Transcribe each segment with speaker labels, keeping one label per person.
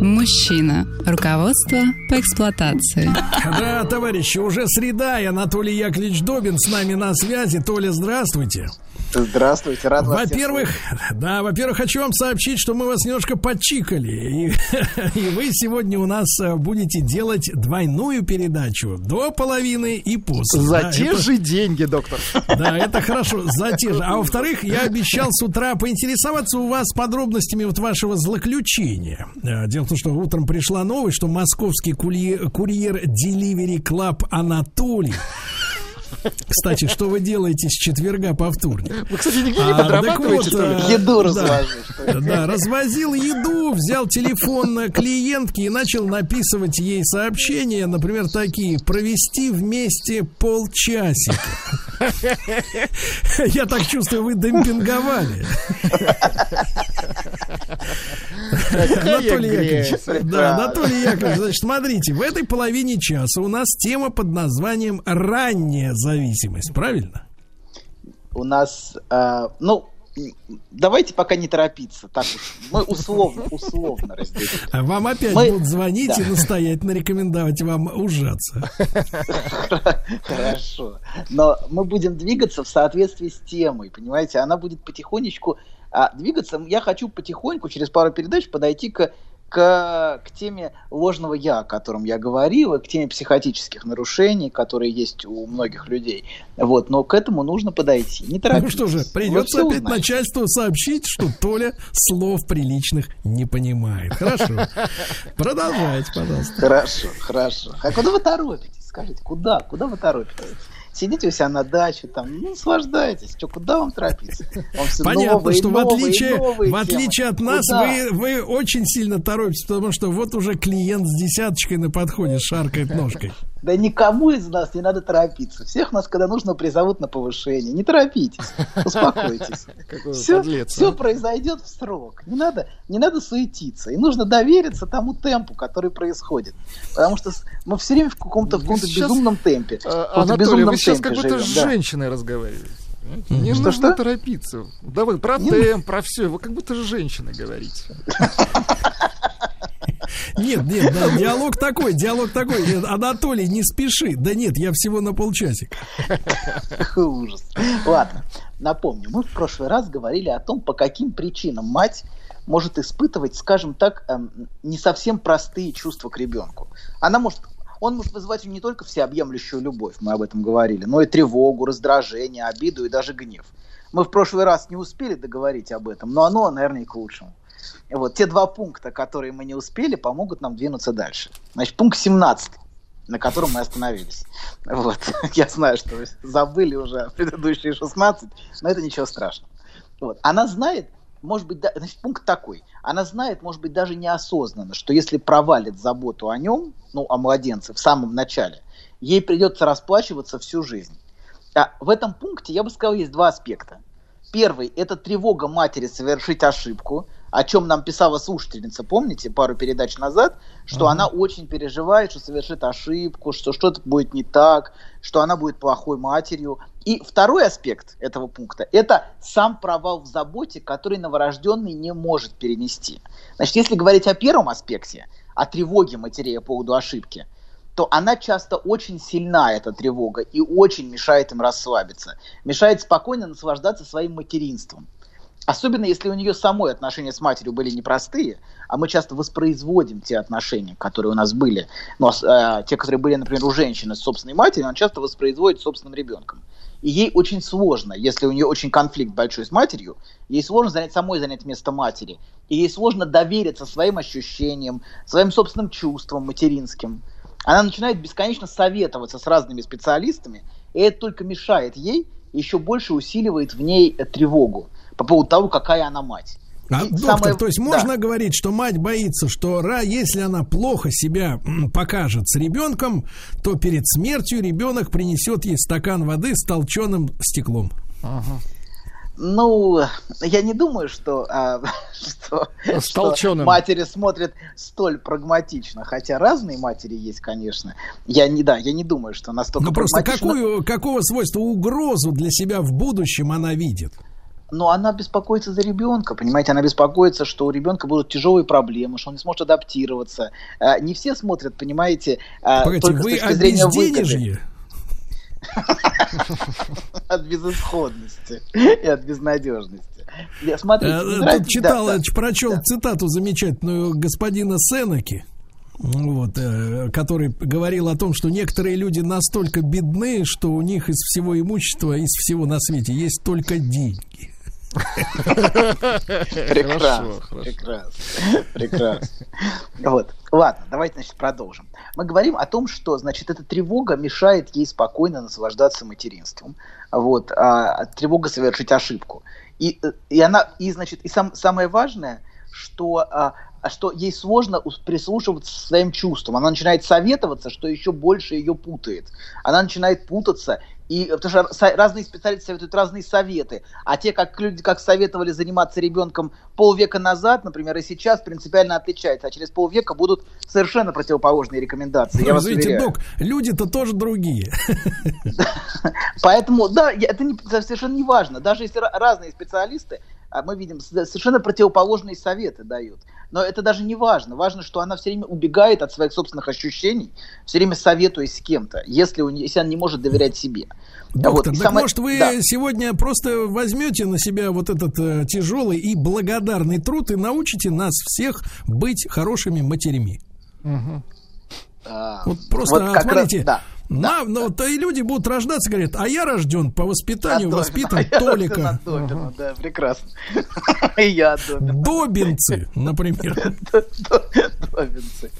Speaker 1: Мужчина. Руководство по эксплуатации.
Speaker 2: Да, товарищи, уже среда, и Анатолий Яковлевич Добин с нами на связи. Толя, здравствуйте.
Speaker 3: Здравствуйте, рад вас
Speaker 2: Во-первых, да, во-первых, хочу вам сообщить, что мы вас немножко подчикали. И, и вы сегодня у нас э, будете делать двойную передачу до половины и после.
Speaker 3: За
Speaker 2: Да,
Speaker 3: те
Speaker 2: это-
Speaker 3: же деньги, доктор.
Speaker 2: Да, это хорошо, за те же. А во-вторых, я обещал с утра поинтересоваться у вас подробностями вот вашего злоключения. Э, Дело в том, что утром пришла новость, что московский курьер, курьер Delivery Club Анатолий кстати, что вы делаете с четверга по вторник?
Speaker 3: Вы, кстати, нигде не
Speaker 2: А, так
Speaker 3: подрабатываете,
Speaker 2: вот, а,
Speaker 3: Еду
Speaker 2: да.
Speaker 3: развожу, что ли?
Speaker 2: Да, развозил еду, взял телефон э, клиентки и начал написывать ей сообщения, например, такие: провести вместе полчасика. Я так чувствую, вы демпинговали. Анатолий Яковлевич, да, Анатолий Яковлевич, значит, смотрите, в этой половине часа у нас тема под названием «Ранняя зависимость», правильно?
Speaker 3: У нас, э, ну, давайте пока не торопиться. Так уж, мы условно, условно разделим.
Speaker 2: А Вам опять
Speaker 3: Мы-
Speaker 2: будут звонить
Speaker 3: Да.
Speaker 2: и настоятельно рекомендовать вам ужаться.
Speaker 3: Хорошо. Но мы будем двигаться в соответствии с темой, понимаете? Она будет потихонечку а, двигаться. Я хочу потихоньку, через пару передач, подойти к, к, к теме ложного «я», о котором я говорил, и к теме психотических нарушений, которые есть у многих людей. Вот, но к этому нужно подойти. Не
Speaker 2: Ну
Speaker 3: торопитесь.
Speaker 2: что же, придется опять
Speaker 3: узнаете.
Speaker 2: начальству сообщить, что Толя слов приличных не понимает. Хорошо. Продолжайте, пожалуйста.
Speaker 3: Хорошо, хорошо. А куда вы торопитесь? Скажите, куда? Куда вы торопитесь? Сидите у себя на даче, там, ну, наслаждайтесь. Что, куда вам торопиться? Вам всё
Speaker 2: Понятно,
Speaker 3: новые,
Speaker 2: что в отличие,
Speaker 3: новые
Speaker 2: в отличие от нас,
Speaker 3: Куда?
Speaker 2: вы, вы очень сильно торопитесь, потому что вот уже клиент с десяточкой на подходе шаркает ножкой.
Speaker 3: Да никому из нас не надо торопиться. Всех нас, когда нужно, призовут на повышение. Не торопитесь, успокойтесь. Все,
Speaker 4: подлец,
Speaker 3: все
Speaker 4: а.
Speaker 3: произойдет в срок. Не надо, не надо суетиться. И нужно довериться тому темпу, который происходит. Потому что мы все время в каком-то,
Speaker 4: сейчас,
Speaker 3: безумном темпе.
Speaker 4: А, Анатолий,
Speaker 3: безумном
Speaker 4: вы сейчас как будто с
Speaker 3: живем, да.
Speaker 4: женщиной разговариваете. Не
Speaker 3: Что,
Speaker 4: нужно
Speaker 3: что?
Speaker 4: торопиться. Да вы про
Speaker 3: Не
Speaker 4: темп, про все. Вы как будто с женщиной говорите.
Speaker 2: Нет, нет, да, диалог такой, диалог такой. Нет, Анатолий, не спеши. Да нет, я всего на полчасика.
Speaker 3: Ужас. Ладно, напомню, мы в прошлый раз говорили о том, по каким причинам мать может испытывать, скажем так, эм, не совсем простые чувства к ребенку. Она может, он может вызывать не только всеобъемлющую любовь, мы об этом говорили, но и тревогу, раздражение, обиду и даже гнев. Мы в прошлый раз не успели договорить об этом, но оно, наверное, и к лучшему. Вот те два пункта, которые мы не успели, помогут нам двинуться дальше. Значит, пункт 17 на котором мы остановились. Вот. Я знаю, что вы забыли уже предыдущие 16, но это ничего страшного. Вот. Она знает, может быть, да- значит, пункт такой. Она знает, может быть, даже неосознанно, что если провалит заботу о нем, ну, о младенце в самом начале, ей придется расплачиваться всю жизнь. А в этом пункте, я бы сказал, есть два аспекта. Первый – это тревога матери совершить ошибку, о чем нам писала слушательница, помните, пару передач назад, что она очень переживает, что совершит ошибку, что что-то будет не так, что она будет плохой матерью. И второй аспект этого пункта – это сам провал в заботе, который новорожденный не может перенести. Значит, если говорить о первом аспекте, о тревоге матерей по поводу ошибки, то она часто очень сильна, эта тревога, и очень мешает им расслабиться, мешает спокойно наслаждаться своим материнством. Особенно если у нее самой отношения с матерью были непростые, а мы часто воспроизводим те отношения, которые у нас были. Ну, а, э, те, которые были, например, у женщины с собственной матерью, она часто воспроизводит собственным ребенком. И ей очень сложно, если у нее очень конфликт большой с матерью, ей сложно занять самой занять место матери. И ей сложно довериться своим ощущениям, своим собственным чувствам материнским. Она начинает бесконечно советоваться с разными специалистами, и это только мешает ей еще больше усиливает в ней тревогу по поводу того, какая она мать.
Speaker 2: А,
Speaker 3: И
Speaker 2: доктор,
Speaker 3: самое-
Speaker 2: то есть
Speaker 3: да.
Speaker 2: можно говорить, что мать боится, что ра, если она плохо себя покажет с ребенком, то перед смертью ребенок принесет ей стакан воды с толченым стеклом.
Speaker 3: Ну, я не думаю, что, а, что,
Speaker 4: С
Speaker 3: что
Speaker 4: толченым.
Speaker 3: матери смотрят столь прагматично. Хотя разные матери есть, конечно. Я не, да, я не думаю, что настолько
Speaker 2: Ну просто какую, какого свойства угрозу для себя в будущем она видит?
Speaker 3: Но она беспокоится за ребенка, понимаете, она беспокоится, что у ребенка будут тяжелые проблемы, что он не сможет адаптироваться. А, Не все смотрят, понимаете, а,
Speaker 2: Погодите,
Speaker 3: только с
Speaker 2: вы
Speaker 3: точки
Speaker 2: о
Speaker 3: зрения выгоды, от безысходности и от безнадежности. Я-
Speaker 2: Э, Тут
Speaker 3: нравится-
Speaker 2: читал, ч- прочел цитату замечательную господина Сенеки, вот, э, который говорил о том, что некоторые люди настолько бедны, что у них из всего имущества, из всего на свете есть только деньги.
Speaker 3: Прекрасно, прекрасно, прекрасно. Вот, ладно, давайте, значит, продолжим. Мы говорим о том, что, значит, эта тревога мешает ей спокойно наслаждаться материнством. Вот, а, тревога совершить ошибку. И, и она, и, значит, и сам, самое важное, что, а, что ей сложно прислушиваться к своим чувствам. Она начинает советоваться, что еще больше ее путает. Она начинает путаться. И потому что разные специалисты советуют разные советы. А те, как люди, как советовали заниматься ребенком полвека назад, например, и сейчас принципиально отличаются. А через полвека будут совершенно противоположные рекомендации. Я вас уверяю.
Speaker 2: док, люди-то тоже другие.
Speaker 3: Поэтому, да, это, совершенно не важно. Даже если ра- разные специалисты, мы видим, совершенно противоположные советы дают. Но это даже не важно. Важно, что она все время убегает от своих собственных ощущений, все время советуясь с кем-то, если, у нее, если она не может доверять себе.
Speaker 2: Доктор,
Speaker 3: Вот, и
Speaker 2: так
Speaker 3: самое-
Speaker 2: может вы
Speaker 3: да.
Speaker 2: сегодня просто возьмете на себя вот этот э, тяжелый и благодарный труд и научите нас всех быть хорошими матерями?
Speaker 3: А,
Speaker 2: Вот просто
Speaker 3: вот
Speaker 2: смотрите,
Speaker 3: раз, да.
Speaker 2: На- ну, то и люди будут рождаться, говорят, а я рожден по воспитанию, воспитан Толика.
Speaker 3: от Добина, Да, прекрасно. И я от Добина.
Speaker 2: Добинцы, например.
Speaker 3: Добинцы.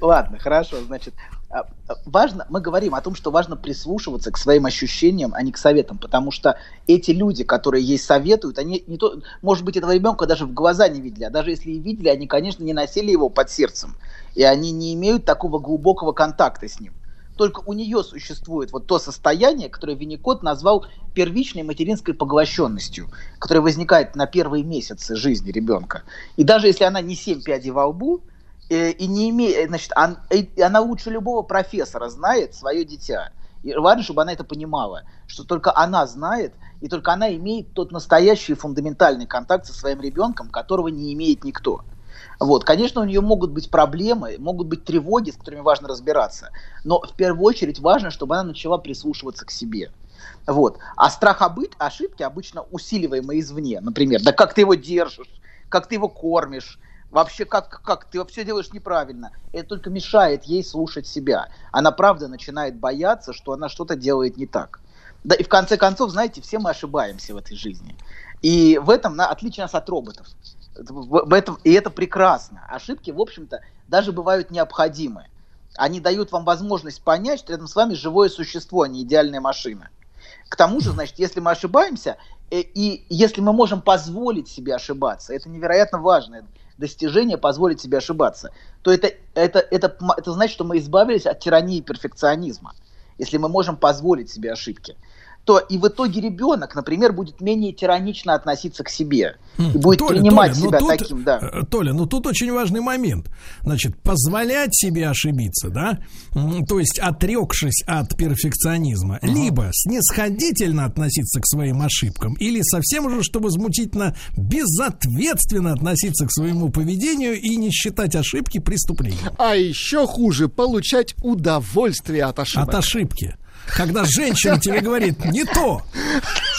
Speaker 3: Ладно, хорошо, значит, а, а, важно, мы говорим о том, что важно прислушиваться к своим ощущениям, а не к советам, потому что эти люди, которые ей советуют, они не то, может быть, этого ребенка даже в глаза не видели, а даже если и видели, они, конечно, не носили его под сердцем, и они не имеют такого глубокого контакта с ним. Только у нее существует вот то состояние, которое Винникот назвал первичной материнской поглощенностью, которое возникает на первые месяцы жизни ребенка. И даже если она не семь пядей во лбу, э, и не имеет, значит, ан- и она лучше любого профессора знает свое дитя. И важно, чтобы она это понимала, что только она знает, и только она имеет тот настоящий фундаментальный контакт со своим ребенком, которого не имеет никто. Вот, конечно, у нее могут быть проблемы, могут быть тревоги, с которыми важно разбираться, но в первую очередь важно, чтобы она начала прислушиваться к себе. Вот. А страх обы- ошибки обычно усиливаемый извне. Например, да как ты его держишь, как ты его кормишь, вообще как, как ты все делаешь неправильно. Это только мешает ей слушать себя. Она правда начинает бояться, что она что-то делает не так. Да и в конце концов, знаете, все мы ошибаемся в этой жизни. И в этом на, отличие нас от роботов. В, этом, и это прекрасно. Ошибки, в общем-то, даже бывают необходимы. Они дают вам возможность понять, что рядом с вами живое существо, а не идеальная машина. К тому же, значит, если мы ошибаемся, э, и если мы можем позволить себе ошибаться, это невероятно важное достижение позволить себе ошибаться, то это, это, это, это значит, что мы избавились от тирании перфекционизма, если мы можем позволить себе ошибки то и в итоге ребенок, например, будет менее тиранично относиться к себе и будет
Speaker 2: Толя,
Speaker 3: принимать
Speaker 2: Толя, ну
Speaker 3: себя
Speaker 2: тут,
Speaker 3: таким, да.
Speaker 2: э, Толя, ну тут очень важный момент. Значит, позволять себе ошибиться, да, то есть отрекшись от перфекционизма, либо снисходительно относиться к своим ошибкам, или совсем уже, что возмутительно, безответственно относиться к своему поведению и не считать ошибки преступлением.
Speaker 4: А еще хуже получать удовольствие от ошибок.
Speaker 2: От ошибки. Когда женщина тебе говорит не то,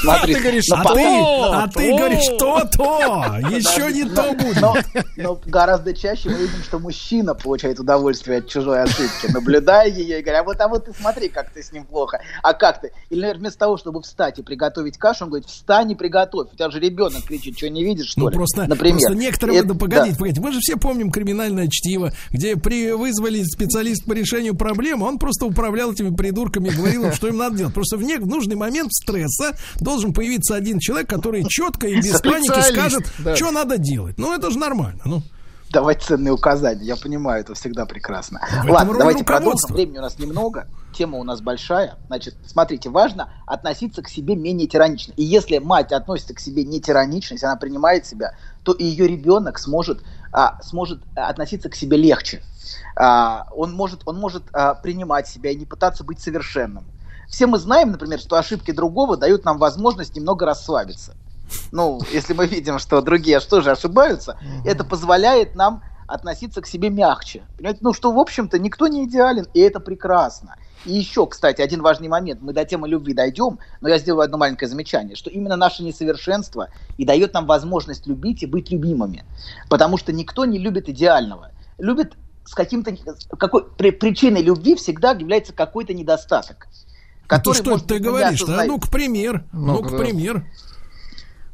Speaker 3: Смотри,
Speaker 4: ты говоришь,
Speaker 2: а ты,
Speaker 4: то,
Speaker 2: а ты говоришь то-то, еще не то будет.
Speaker 3: Но, но гораздо чаще мы видим, что мужчина получает удовольствие от чужой ошибки, наблюдая ее и говоря, а вот, а вот ты смотри, как ты с ним плохо, а как ты? Или, наверное, вместо того, чтобы встать и приготовить кашу, он говорит, встань и приготовь. У тебя же ребенок кричит, что не видишь, что
Speaker 2: Ну
Speaker 3: ли?
Speaker 2: просто,
Speaker 3: Например.
Speaker 2: просто некоторые,
Speaker 3: Это-
Speaker 2: да, погодите,
Speaker 3: да.
Speaker 2: погодите, мы же все помним криминальное чтиво, где при вызвали специалист по решению проблемы, он просто управлял этими придурками, говорил силам, что им надо делать. Просто в, не, в нужный момент стресса должен появиться один человек, который четко и без паники скажет,
Speaker 4: да.
Speaker 2: что надо делать. Ну, это же нормально. Ну,
Speaker 3: Давать ценные указания. Я понимаю, это всегда прекрасно.
Speaker 2: этом
Speaker 3: Ладно, давайте продолжим. Времени у нас немного. Тема у нас большая. Значит, смотрите, важно относиться к себе менее тиранично. И если мать относится к себе не тиранично, если она принимает себя, то и ее ребенок сможет, а, сможет относиться к себе легче. А, он может, он может а, принимать себя и не пытаться быть совершенным. Все мы знаем, например, что ошибки другого дают нам возможность немного расслабиться. Ну, если мы видим, что другие что же ошибаются, это позволяет нам относиться к себе мягче. Понимаете? Ну, что, в общем-то, никто не идеален, и это прекрасно. И еще, кстати, один важный момент. Мы до темы любви дойдем, но я сделаю одно маленькое замечание, что именно наше несовершенство и дает нам возможность любить и быть любимыми. Потому что никто не любит идеального. Любит с каким-то... Какой, при, причиной любви всегда является какой-то недостаток.
Speaker 2: то
Speaker 3: который,
Speaker 2: что
Speaker 3: может
Speaker 2: ты говоришь? А
Speaker 3: осознаем.
Speaker 2: ну-ка, пример.
Speaker 4: Ну-ка,
Speaker 2: Ну-ка,
Speaker 4: да.
Speaker 2: пример.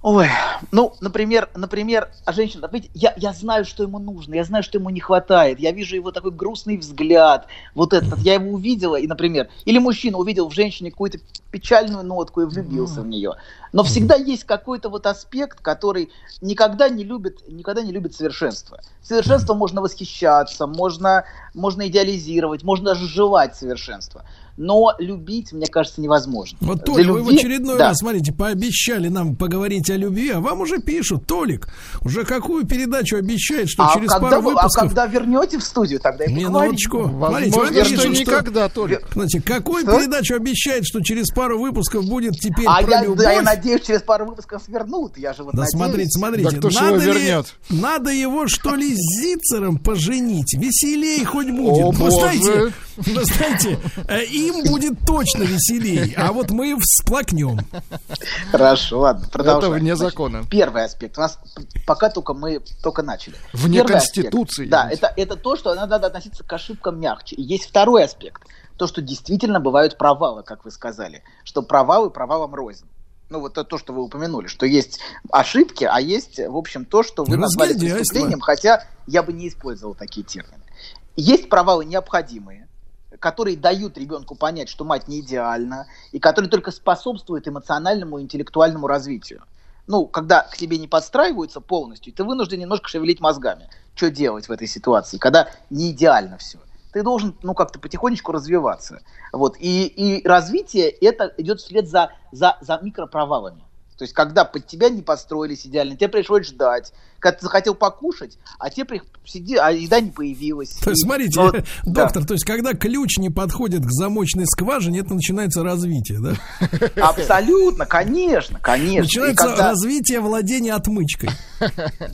Speaker 3: Ой, ну, например, например, а женщина, видите, я, я знаю, что ему нужно, я знаю, что ему не хватает, я вижу его такой грустный взгляд, вот этот, я его увидела, и, например, или мужчина увидел в женщине какую-то печальную нотку и влюбился в нее. Но всегда есть какой-то вот аспект, который никогда не любит, никогда не любит совершенство. Совершенство можно восхищаться, можно, можно идеализировать, можно даже желать совершенства. Но любить, мне кажется, невозможно.
Speaker 2: Вот,
Speaker 3: Для
Speaker 2: Толик, вы в
Speaker 3: любви-
Speaker 2: очередной
Speaker 3: да.
Speaker 2: раз, смотрите, пообещали нам поговорить о любви, а вам уже пишут, Толик, уже какую передачу обещает, что
Speaker 3: А
Speaker 2: через
Speaker 3: когда,
Speaker 2: пару
Speaker 3: вы, а
Speaker 2: выпусков...
Speaker 3: когда вернете в студию, тогда и.
Speaker 2: Минуточку. Смотрите,
Speaker 4: Возможно,
Speaker 2: вы
Speaker 4: что никогда, Толик.
Speaker 2: Знаете, какую
Speaker 3: Что?
Speaker 2: передачу обещает, что через пару выпусков будет теперь
Speaker 3: А
Speaker 2: про
Speaker 3: я,
Speaker 2: любовь?
Speaker 3: да, я надеюсь, через пару выпусков свернут. Я же вот
Speaker 2: Да
Speaker 3: надеюсь.
Speaker 2: смотрите, смотрите,
Speaker 4: Да кто
Speaker 2: надо,
Speaker 4: его
Speaker 2: ли-
Speaker 4: вернет?
Speaker 2: надо его что ли с Зицером поженить? Веселей хоть будет.
Speaker 4: О,
Speaker 2: вы знаете, знаете, э, им будет точно веселей, а вот мы всплакнем.
Speaker 3: Хорошо, ладно, продолжаем.
Speaker 4: Это вне
Speaker 3: Значит,
Speaker 4: закона.
Speaker 3: Первый аспект. У нас пока только мы только начали.
Speaker 4: Вне
Speaker 3: Первый
Speaker 4: Конституции,
Speaker 3: аспект. Да, это, это то, что надо относиться к ошибкам мягче. И есть второй аспект. То, что действительно бывают провалы, как вы сказали. Что провалы провалом рознь. Ну, вот это то, что вы упомянули, что есть ошибки, а есть, в общем, то, что вы назвали преступлением, хотя я бы не использовал такие термины. Есть провалы необходимые, которые дают ребенку понять, что мать не идеальна, и которые только способствуют эмоциональному и интеллектуальному развитию. Ну, когда к тебе не подстраиваются полностью, ты вынужден немножко шевелить мозгами. Что делать в этой ситуации, когда не идеально все. Ты должен, ну, как-то потихонечку развиваться. Вот. И, и развитие это идет вслед за, за, за микропровалами. То есть, когда под тебя не подстроились идеально, тебе пришлось ждать. Когда ты захотел покушать, а тебе при... сиди, а еда не появилась.
Speaker 2: То есть, смотрите,
Speaker 3: вот, да.
Speaker 2: доктор, то есть, когда ключ не подходит к замочной скважине, это начинается развитие, да?
Speaker 3: Абсолютно, конечно, конечно.
Speaker 2: Начинается
Speaker 3: когда-
Speaker 2: развитие владения отмычкой.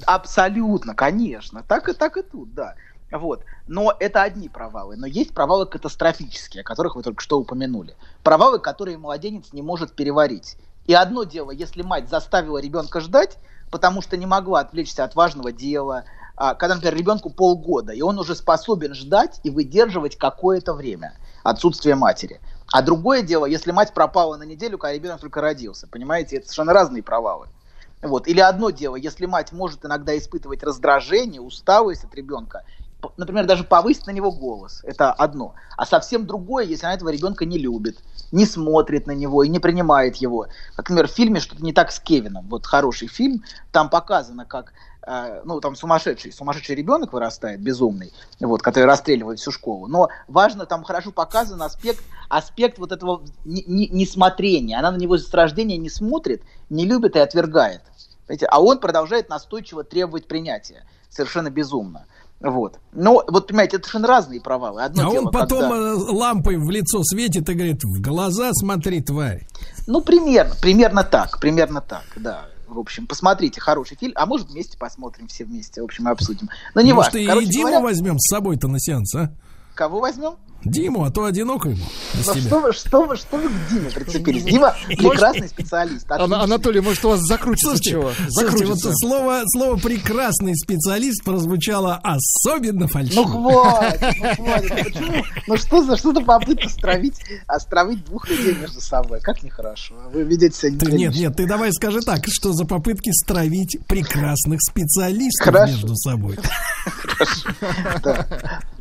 Speaker 3: Абсолютно, конечно. Так и так и тут, да. Вот. Но это одни провалы. Но есть провалы катастрофические, о которых вы только что упомянули. Провалы, которые младенец не может переварить. И одно дело, если мать заставила ребенка ждать, потому что не могла отвлечься от важного дела, а, когда, например, ребенку полгода, и он уже способен ждать и выдерживать какое-то время отсутствие матери. А другое дело, если мать пропала на неделю, когда ребенок только родился. Понимаете, это совершенно разные провалы. Вот. Или одно дело, если мать может иногда испытывать раздражение, усталость от ребенка, например, даже повысить на него голос, это одно. А совсем другое, если она этого ребенка не любит, не смотрит на него и не принимает его. Как, например, в фильме «Что-то не так с Кевином». Вот хороший фильм, там показано, как э, ну, там сумасшедший, сумасшедший ребенок вырастает, безумный, вот, который расстреливает всю школу. Но важно, там хорошо показан аспект, аспект вот этого не- не- несмотрения. Она на него с рождения не смотрит, не любит и отвергает. Понимаете? А он продолжает настойчиво требовать принятия. Совершенно безумно. Вот. Но, вот понимаете, это совершенно разные провалы. Одно
Speaker 2: А
Speaker 3: дело,
Speaker 2: он потом
Speaker 3: когда-
Speaker 2: э, лампой в лицо светит и говорит, в глаза смотри, тварь.
Speaker 3: Ну, примерно, примерно так, примерно так, да. В общем, посмотрите, хороший фильм. А может, вместе посмотрим все вместе, в общем, обсудим. Но не
Speaker 2: Может,
Speaker 3: важно.
Speaker 2: и
Speaker 3: Короче
Speaker 2: Диму
Speaker 3: говоря,
Speaker 2: возьмем с собой-то на сеанс, а?
Speaker 3: кого возьмем?
Speaker 2: Диму, а то одиноко ему
Speaker 3: Ну, что вы, что вы, что вы к Диме прицепились? Дима прекрасный специалист. Отлично.
Speaker 4: Анатолий, может, у вас закрутится
Speaker 2: Слушайте,
Speaker 4: чего?
Speaker 2: слушайте, вот
Speaker 4: Закрутится.
Speaker 2: слово, слово прекрасный специалист прозвучало особенно
Speaker 3: Ну
Speaker 2: фальшиво.
Speaker 3: хватит, ну хватит. Ну Почему? Ну что за что-то попытка стравить, островить двух людей между собой? Как нехорошо. Вы ведете себя
Speaker 2: Ты, нет, нет, ты давай скажи так, что за попытки стравить прекрасных специалистов
Speaker 3: Хорошо.
Speaker 2: между собой.
Speaker 3: Да.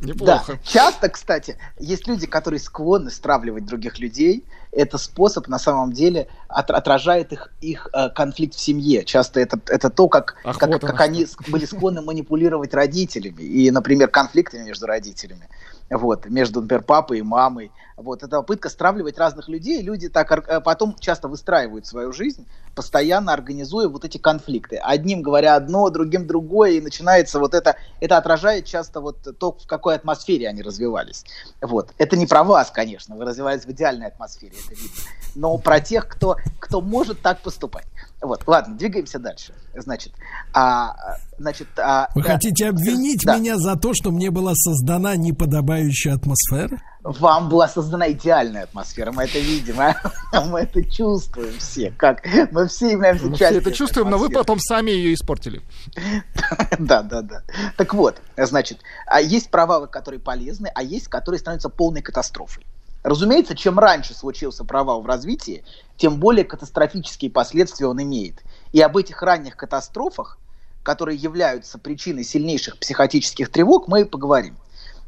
Speaker 4: Неплохо.
Speaker 3: Да. Часто, кстати, есть люди, которые склонны стравливать других людей. Это способ, на самом деле, от- отражает их, их э, конфликт в семье. Часто это, это то, как,
Speaker 4: Ах,
Speaker 3: как, как они были склонны манипулировать родителями. И, например, конфликтами между родителями. Вот, между, например, папой и мамой. Вот, это попытка стравливать разных людей. Люди так э, потом часто выстраивают свою жизнь, постоянно организуя вот эти конфликты. Одним говоря одно, другим другое, и начинается вот это, это отражает часто вот то, в какой атмосфере они развивались. Вот. Это не про вас, конечно, вы развивались в идеальной атмосфере, это видно. Но про тех, кто, кто может так поступать. Вот, ладно, двигаемся дальше. Значит, а, значит, а,
Speaker 2: Вы
Speaker 3: да,
Speaker 2: хотите обвинить
Speaker 3: да.
Speaker 2: меня за то, что мне была создана неподобающая атмосфера?
Speaker 3: Вам была создана идеальная атмосфера, мы это видим, а? мы это чувствуем все, как мы все являемся
Speaker 4: Мы
Speaker 3: частью
Speaker 4: все это чувствуем, но вы
Speaker 3: атмосферы.
Speaker 4: потом сами ее испортили.
Speaker 3: Да, да, да. Так вот, значит, а есть провалы, которые полезны, а есть, которые становятся полной катастрофой. Разумеется, чем раньше случился провал в развитии, тем более катастрофические последствия он имеет. И об этих ранних катастрофах, которые являются причиной сильнейших психотических тревог, мы и поговорим.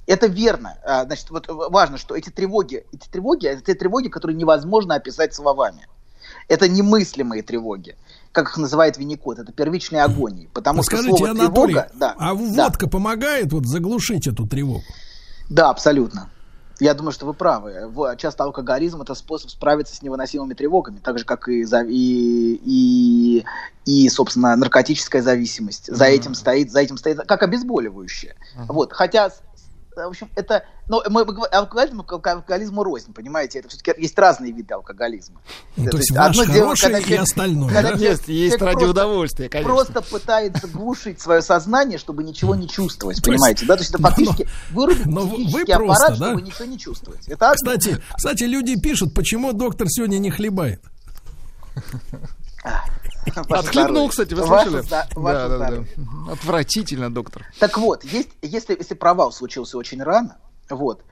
Speaker 3: Это верно. А, Значит, вот важно, что эти тревоги, эти тревоги, это те тревоги, которые невозможно описать словами. Это немыслимые тревоги, как их называет Винникот, это первичные агонии. Потому что
Speaker 2: Скажите,
Speaker 3: слово
Speaker 2: Анатолий,
Speaker 3: тревога, да,
Speaker 2: а
Speaker 3: да,
Speaker 2: водка помогает вот заглушить эту тревогу?
Speaker 3: да, абсолютно. Я думаю, что вы правы. Часто алкоголизм это способ справиться с невыносимыми тревогами, так же как и и, и, и собственно наркотическая зависимость. За этим стоит, за этим стоит как обезболивающее. Вот, хотя в общем, это, ну, мы, мы алкоголизм, к алкоголизму рознь, понимаете, это все-таки есть разные виды алкоголизма.
Speaker 2: Ну,
Speaker 3: Да,
Speaker 2: то есть ваш
Speaker 3: одно дело,
Speaker 2: хороший
Speaker 3: когда
Speaker 2: и
Speaker 3: человек-
Speaker 2: остальное,
Speaker 3: когда
Speaker 2: да?
Speaker 3: человек-
Speaker 4: Есть, есть
Speaker 3: человек
Speaker 4: ради
Speaker 3: просто-
Speaker 4: удовольствия, конечно.
Speaker 3: просто пытается глушить свое сознание, чтобы ничего не чувствовать,
Speaker 2: То есть-
Speaker 3: понимаете, да? То есть это фактически вырубить психический
Speaker 2: просто,
Speaker 3: аппарат,
Speaker 2: да?
Speaker 3: чтобы ничего не чувствовать.
Speaker 2: Кстати, кстати, люди пишут, почему доктор сегодня не хлебает.
Speaker 3: Ваше
Speaker 4: Отхлебнул,
Speaker 3: здоровье.
Speaker 4: кстати, вы
Speaker 3: Ваше
Speaker 4: слышали?
Speaker 3: ваше
Speaker 4: Да, да, да.
Speaker 3: здоровье.
Speaker 4: Отвратительно, доктор.
Speaker 3: Так вот, есть, если, если провал случился очень рано, вот,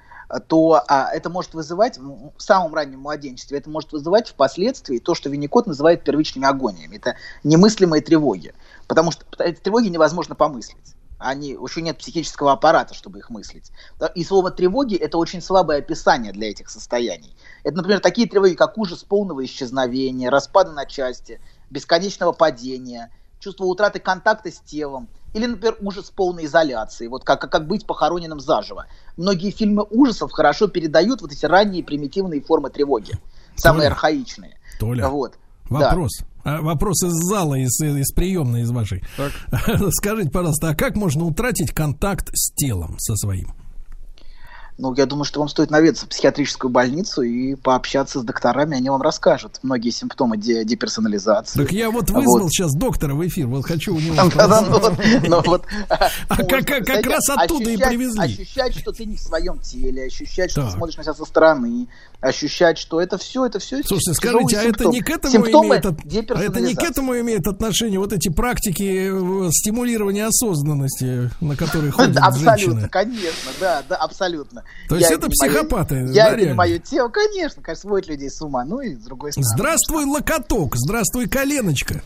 Speaker 3: то а, это может вызывать в в самом раннем младенчестве, это может вызывать впоследствии то, что Винникот называет первичными агониями. Это немыслимые тревоги. Потому что эти тревоги невозможно помыслить. Они, еще нет психического аппарата, чтобы их мыслить. Да, И слово тревоги – это очень слабое описание для этих состояний. Это, например, такие тревоги, как ужас полного исчезновения, распада на части, бесконечного падения, чувство утраты контакта с телом, или, например, ужас полной изоляции, вот как, как быть похороненным заживо. Многие фильмы ужасов хорошо передают вот эти ранние примитивные формы тревоги, самые
Speaker 2: Толя,
Speaker 3: архаичные.
Speaker 2: Толя,
Speaker 3: Вот. Да.
Speaker 2: вопрос. А, Вопрос из зала, из, из приемной, из вашей.
Speaker 4: Так.
Speaker 2: Скажите, пожалуйста, а как можно утратить контакт с телом со своим?
Speaker 3: Ну, я думаю, что вам стоит наведаться в психиатрическую больницу и пообщаться с докторами, они вам расскажут многие симптомы де- деперсонализации.
Speaker 2: Так я вот вызвал
Speaker 3: Вот.
Speaker 2: сейчас доктора в эфир, вот хочу у него
Speaker 3: ну
Speaker 2: А как- раз оттуда и привезли.
Speaker 3: Ощущать, что ты не в своем теле, ощущать, что ты смотришь на себя со стороны, ощущать, что это все, это все.
Speaker 2: Слушайте, скажите, а это не к этому имеет а это не к этому имеет отношение вот эти практики э, стимулирования осознанности, на которые ходят
Speaker 3: Абсолютно,
Speaker 2: женщины?
Speaker 3: конечно, да, да, абсолютно.
Speaker 2: То есть
Speaker 3: Я
Speaker 2: это психопаты,
Speaker 3: Я
Speaker 2: да,
Speaker 3: это не
Speaker 2: реально?
Speaker 3: мое тело, конечно, конечно, сводит людей с ума. Ну и с другой стороны.
Speaker 2: Здравствуй, локоток, здравствуй, коленочка.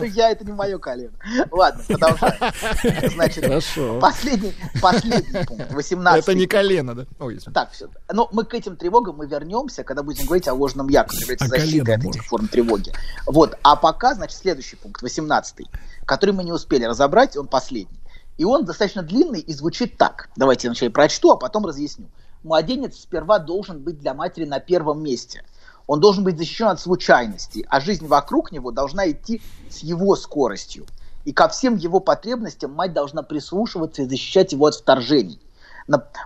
Speaker 3: Я это не мое колено. Ладно, продолжаем. Значит,
Speaker 4: Хорошо.
Speaker 3: последний, последний пункт, 18
Speaker 4: Это не колено, да? Ой.
Speaker 3: Так, все. Но мы к этим тревогам мы вернемся, когда будем говорить о ложном я, который является
Speaker 2: А
Speaker 3: защитой от этих форм тревоги. Вот. А пока, значит, следующий пункт, 18 который мы не успели разобрать, он последний. И он достаточно длинный и звучит так. Давайте вначале прочту, а потом разъясню. Младенец сперва должен быть для матери на первом месте. Он должен быть защищен от случайностей, а жизнь вокруг него должна идти с его скоростью. И ко всем его потребностям мать должна прислушиваться и защищать его от вторжений.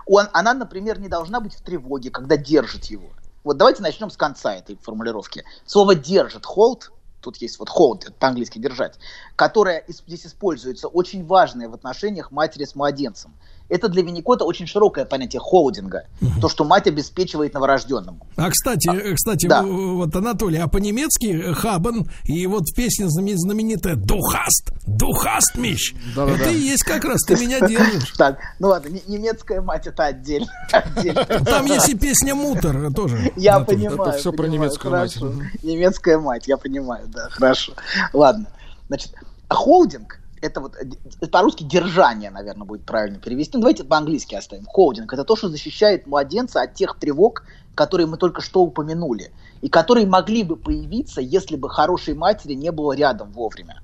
Speaker 3: Он- она, например, не должна быть в тревоге, когда держит его. Вот давайте начнем с конца этой формулировки. Слово держит, hold, тут есть вот hold, по-английски держать, которое ис- здесь используется, очень важное в отношениях матери с младенцем. Это для Винникота очень широкое понятие холдинга, то, что мать обеспечивает новорожденному.
Speaker 2: А кстати, э, кстати,
Speaker 3: да.
Speaker 2: вот Анатолий, а по-немецки э, Хабен и вот песня знаме- знаменитая Духаст, Духаст миш.
Speaker 4: Да-да-да.
Speaker 2: Это и есть как раз ты меня держишь.
Speaker 3: Так, ну ладно, не- немецкая мать это отдельно.
Speaker 2: Там есть и песня Мутер тоже.
Speaker 3: Я понимаю.
Speaker 4: Это всё про немецкую мать.
Speaker 3: Немецкая мать, я понимаю, да, хорошо. Ладно. Значит, холдинг это вот э, по-русски держание, наверное, будет правильно перевести. Ну, давайте по-английски оставим. Холдинг – это то, что защищает младенца от тех тревог, которые мы только что упомянули, и которые могли бы появиться, если бы хорошей матери не было рядом вовремя.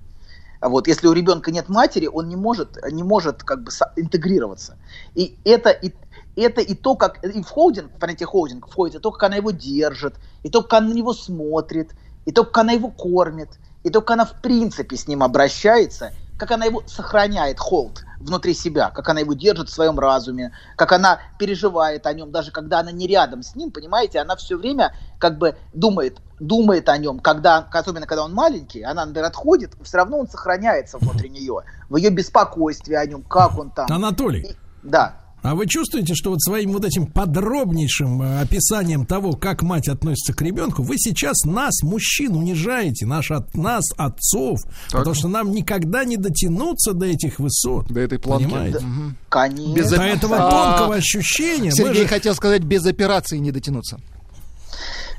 Speaker 3: Вот, если у ребенка нет матери, он не может, не может как бы интегрироваться. И это, и, это и то, как и в холдинг, в понятие холдинг входит, и то, как она его держит, и то, как она на него смотрит, и то, как она его кормит, и то, как она в принципе с ним обращается, как она его сохраняет, холд, внутри себя, как она его держит в своем разуме, как она переживает о нем, даже когда она не рядом с ним, понимаете, она все время как бы думает, думает о нем, когда, особенно когда он маленький, она, например, отходит, все равно он сохраняется внутри нее, в ее беспокойстве о нем, как он там.
Speaker 2: Анатолий.
Speaker 3: И, да.
Speaker 2: А вы чувствуете, что вот своим вот этим подробнейшим э, описанием того, как мать относится к ребенку, вы сейчас нас, мужчин, унижаете, наш, от, нас, отцов, так. потому что нам никогда не дотянуться до этих высот.
Speaker 4: До этой планки.
Speaker 2: Понимаете?
Speaker 3: Да, конечно.
Speaker 2: Без до этого тонкого а, ощущения.
Speaker 4: Сергей же... хотел сказать, без операции не дотянуться.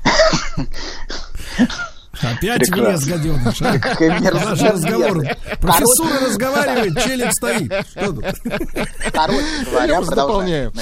Speaker 2: Опять Прекрасно. влез, гаденыш. А? Наш разговор. Профессура разговаривает, челик стоит.
Speaker 3: Короче говоря, продолжаем.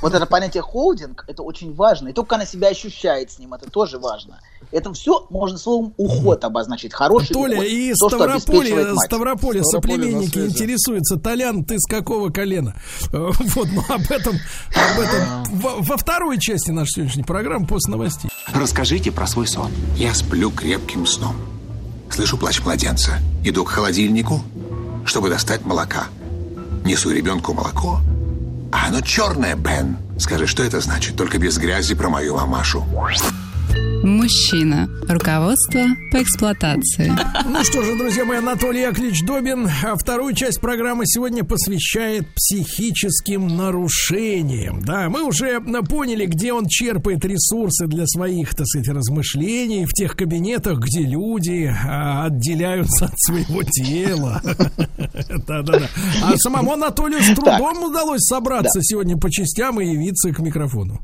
Speaker 3: Вот это понятие холдинг, это очень важно. И только она себя ощущает с ним, это тоже важно. Это все можно словом уход обозначить. Хороший
Speaker 2: Толя,
Speaker 3: уход.
Speaker 2: и то, Ставрополе, Ставрополе соплеменники интересуются. Толян, ты с какого колена? Э, вот, ну об этом, об этом во второй части нашей сегодняшней программы после новостей.
Speaker 5: Расскажите про свой сон.
Speaker 6: Я сплю крепким сном. Слышу плач младенца. Иду к холодильнику, чтобы достать молока. Несу ребенку молоко. А оно черное, Бен. Скажи, что это значит? Только без грязи про мою мамашу.
Speaker 1: Мужчина. Руководство по эксплуатации.
Speaker 2: Ну что же, друзья мои, Анатолий Яковлевич Добин а вторую часть программы сегодня посвящает психическим нарушениям. Да, мы уже поняли, где он черпает ресурсы для своих, так сказать, размышлений в тех кабинетах, где люди а, отделяются от своего тела. Да-да-да. А самому Анатолию с трудом удалось собраться сегодня по частям и явиться к микрофону.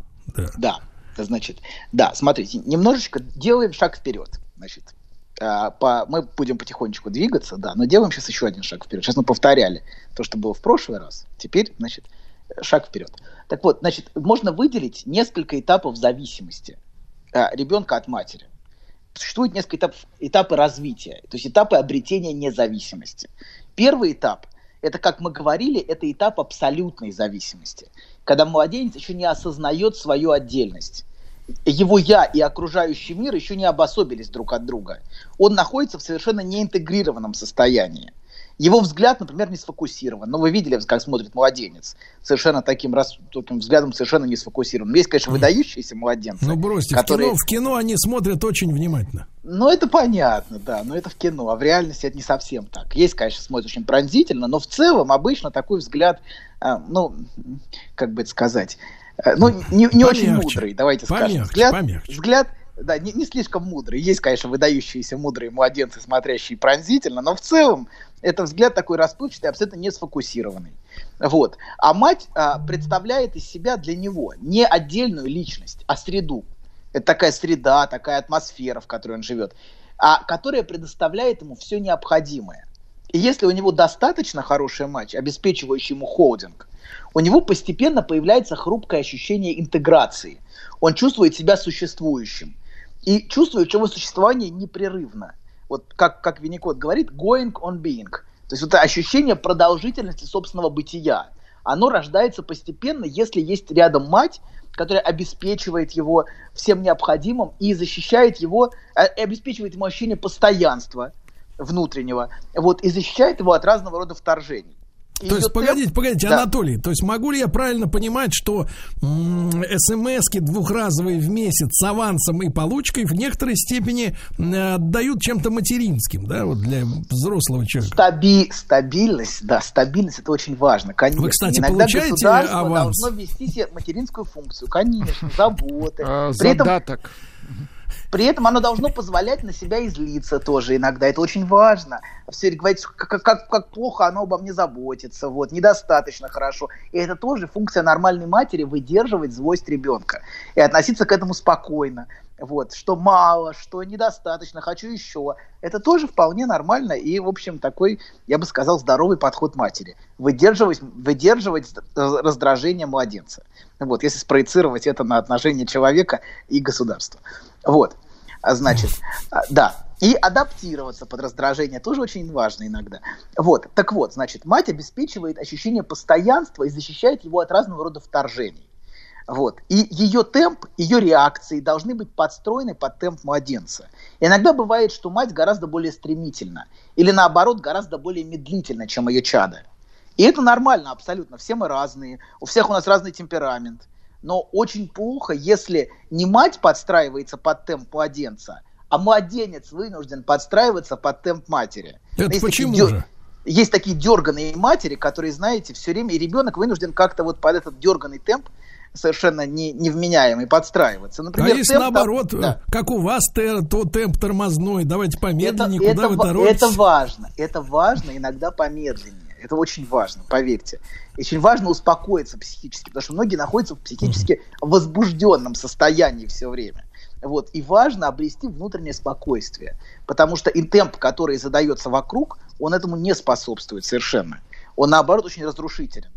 Speaker 3: Да. Значит, да, смотрите, немножечко делаем шаг вперед. Значит, а, по, мы будем потихонечку двигаться, да, но делаем сейчас еще один шаг вперед. Сейчас мы повторяли то, что было в прошлый раз. Теперь, значит, шаг вперед. Так вот, значит, можно выделить несколько этапов зависимости а, ребенка от матери. Существует несколько этапов этапы развития, то есть этапы обретения независимости. Первый этап – это, как мы говорили, это этап абсолютной зависимости когда младенец еще не осознает свою отдельность. Его я и окружающий мир еще не обособились друг от друга. Он находится в совершенно неинтегрированном состоянии. Его взгляд, например, не сфокусирован. Но ну, вы видели, как смотрит младенец. Совершенно таким, раз, таким взглядом совершенно не сфокусирован. Есть, конечно, выдающиеся младенцы.
Speaker 2: Ну, бросьте, которые... в, кино, в кино они смотрят очень внимательно.
Speaker 3: Ну, это понятно, да. Но это в кино. А в реальности это не совсем так. Есть, конечно, смотрят очень пронзительно, но в целом обычно такой взгляд ну, как бы это сказать, э, ну, не, не очень мудрый, давайте помягче, скажем. Взгляд, помягче. взгляд да, не, не слишком мудрый. Есть, конечно, выдающиеся мудрые младенцы, смотрящие пронзительно, но в целом это взгляд такой расплывчатый, абсолютно не сфокусированный. Вот. А мать а, представляет из себя для него не отдельную личность, а среду. Это такая среда, такая атмосфера, в которой он живет, а которая предоставляет ему все необходимое. И если у него достаточно хороший матч, обеспечивающий ему холдинг, у него постепенно появляется хрупкое ощущение интеграции. Он чувствует себя существующим. И чувствует, что его существование непрерывно. Вот как, как Винникот говорит, going on being. То есть это ощущение продолжительности собственного бытия. Оно рождается постепенно, если есть рядом мать, которая обеспечивает его всем необходимым и защищает его, э, обеспечивает ему ощущение постоянства – внутреннего, вот, и защищает его от разного рода вторжений.
Speaker 2: И то есть, погодите, погодите, да. Анатолий, то есть могу ли я правильно понимать, что смс-ки двухразовые в месяц с авансом и получкой в некоторой степени э, дают чем-то материнским, да, вот для взрослого человека?
Speaker 3: Стаби стабильность, да, стабильность это очень важно, конечно.
Speaker 2: Вы, кстати, Иногда получаете аванс?
Speaker 3: должно вести себе материнскую функцию, конечно, заботы.
Speaker 4: Задаток. Этом
Speaker 3: при этом оно должно позволять на себя излиться тоже иногда. Это очень важно. Все говорить, как, как, как плохо оно обо мне заботится, вот, недостаточно хорошо. И это тоже функция нормальной матери выдерживать злость ребенка и относиться к этому спокойно. вот, что мало, что недостаточно, хочу еще. Это тоже вполне нормально и, в общем, такой, я бы сказал, здоровый подход матери. Выдерживать, выдерживать раздражение младенца. Вот, если спроецировать это на отношения человека и государства. Вот, а, значит, а, да. И адаптироваться под раздражение тоже очень важно иногда. Вот, так вот, значит, мать обеспечивает ощущение постоянства и защищает его от разного рода вторжений. Вот. И ее темп, ее реакции должны быть подстроены под темп младенца. Иногда бывает, что мать гораздо более стремительна, или наоборот, гораздо более медлительна, чем ее чадо. И это нормально абсолютно, все мы разные, у всех у нас разный темперамент. Но очень плохо, если не мать подстраивается под темп младенца, а младенец вынужден подстраиваться под темп матери.
Speaker 2: Это
Speaker 3: есть
Speaker 2: почему
Speaker 3: такие,
Speaker 2: же?
Speaker 3: Есть такие дерганые матери, которые, знаете, все время, и ребенок вынужден как-то вот под этот дерганный темп совершенно не, невменяемый подстраиваться.
Speaker 2: Например, а если темп, наоборот, там, да. как у вас то темп тормозной, давайте помедленнее,
Speaker 3: это,
Speaker 2: куда
Speaker 3: это,
Speaker 2: вы торопитесь?
Speaker 3: Это важно, это важно, иногда помедленнее. Это очень важно, поверьте. Очень важно успокоиться психически, потому что многие находятся в психически возбужденном состоянии все время. Вот. И важно обрести внутреннее спокойствие, потому что и темп, который задается вокруг, он этому не способствует совершенно. Он, наоборот, очень разрушителен.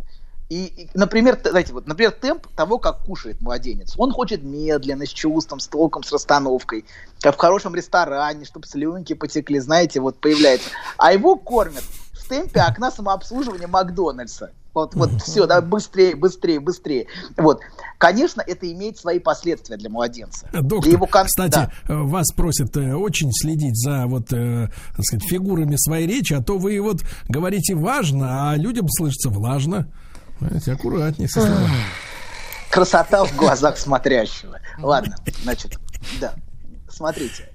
Speaker 3: И, и, например, знаете, вот, например, темп того, как кушает младенец. Он хочет медленно, с чувством, с толком, с расстановкой, как в хорошем ресторане, чтобы слюнки потекли, знаете, вот появляется. А его кормят темпе окна самообслуживания Макдональдса. Вот, вот все, да, быстрее, быстрее, быстрее. Вот. Конечно, это имеет свои последствия для младенца.
Speaker 2: Доктор,
Speaker 3: для его кон...
Speaker 2: кстати, да. Э, вас просят э, очень следить за вот, э, так сказать, фигурами своей речи, а то вы вот говорите важно, а людям слышится влажно. Понимаете, аккуратнее со словами.
Speaker 3: Красота в глазах смотрящего. Ладно, значит, да. Смотрите,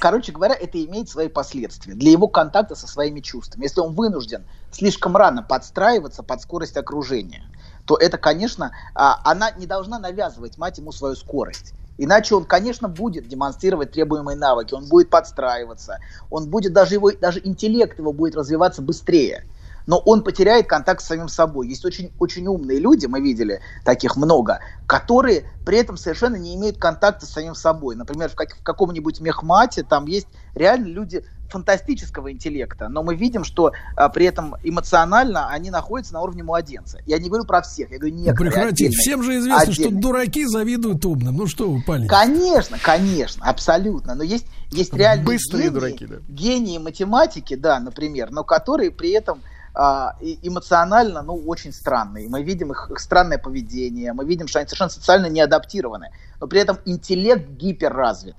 Speaker 3: короче говоря, это имеет свои последствия для его контакта со своими чувствами. Если он вынужден слишком рано подстраиваться под скорость окружения, то это, конечно, а, она не должна навязывать мать ему свою скорость. Иначе он, конечно, будет демонстрировать требуемые навыки, он будет подстраиваться, он будет даже его, даже интеллект его будет развиваться быстрее но он потеряет контакт с самим собой. Есть очень, очень умные люди, мы видели таких много, которые при этом совершенно не имеют контакта с самим собой. Например, в, как, в каком-нибудь мехмате там есть реально люди фантастического интеллекта, но мы видим, что а, при этом эмоционально они находятся на уровне младенца. Я не говорю про всех, я говорю некоторые.
Speaker 2: Ну, прекратите, всем же известно, отдельные. что дураки завидуют умным. Ну что вы палите?
Speaker 3: Конечно, конечно, абсолютно. Но есть, есть реальные
Speaker 4: Быстрые
Speaker 3: гении,
Speaker 4: дураки, да.
Speaker 3: гении математики, да, например, но которые при этом эмоционально, ну, очень странные. Мы видим их, их странное поведение, мы видим, что они совершенно социально не адаптированы, но при этом интеллект гиперразвит.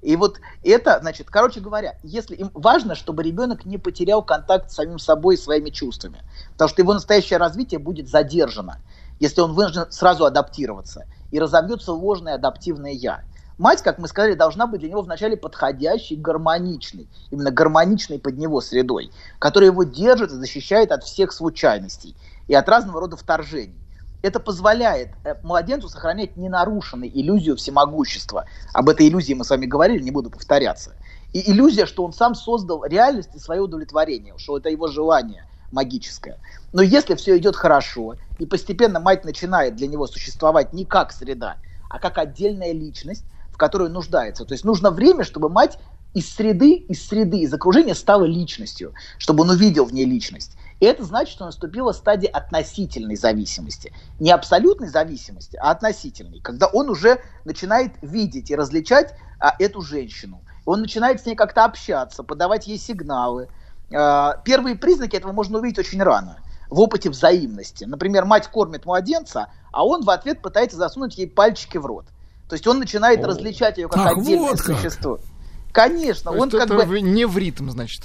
Speaker 3: И вот это, значит, короче говоря, если им важно, чтобы ребенок не потерял контакт с самим собой и своими чувствами, потому что его настоящее развитие будет задержано, если он вынужден сразу адаптироваться и разовьется ложное адаптивное я. Мать, как мы сказали, должна быть для него вначале подходящей, гармоничной, именно гармоничной под него средой, которая его держит и защищает от всех случайностей и от разного рода вторжений. Это позволяет э, младенцу сохранять ненарушенной иллюзию всемогущества. Об этой иллюзии мы с вами говорили, не буду повторяться. И иллюзия, что он сам создал реальность и свое удовлетворение, что это его желание магическое. Но если все идет хорошо, и постепенно мать начинает для него существовать не как среда, а как отдельная личность, которую нуждается. То есть нужно время, чтобы мать из среды, из среды, из окружения стала личностью, чтобы он увидел в ней личность. И это значит, что наступила стадия относительной зависимости. Не абсолютной зависимости, а относительной. Когда он уже начинает видеть и различать а, эту женщину. Он начинает с ней как-то общаться, подавать ей сигналы. А, первые признаки этого можно увидеть очень рано в опыте взаимности. Например, мать кормит младенца, а он в ответ пытается засунуть ей пальчики в рот. То есть он начинает О. различать ее как Ах, отдельное вот как. существо. Конечно,
Speaker 4: То
Speaker 3: он как бы
Speaker 4: не в ритм, значит.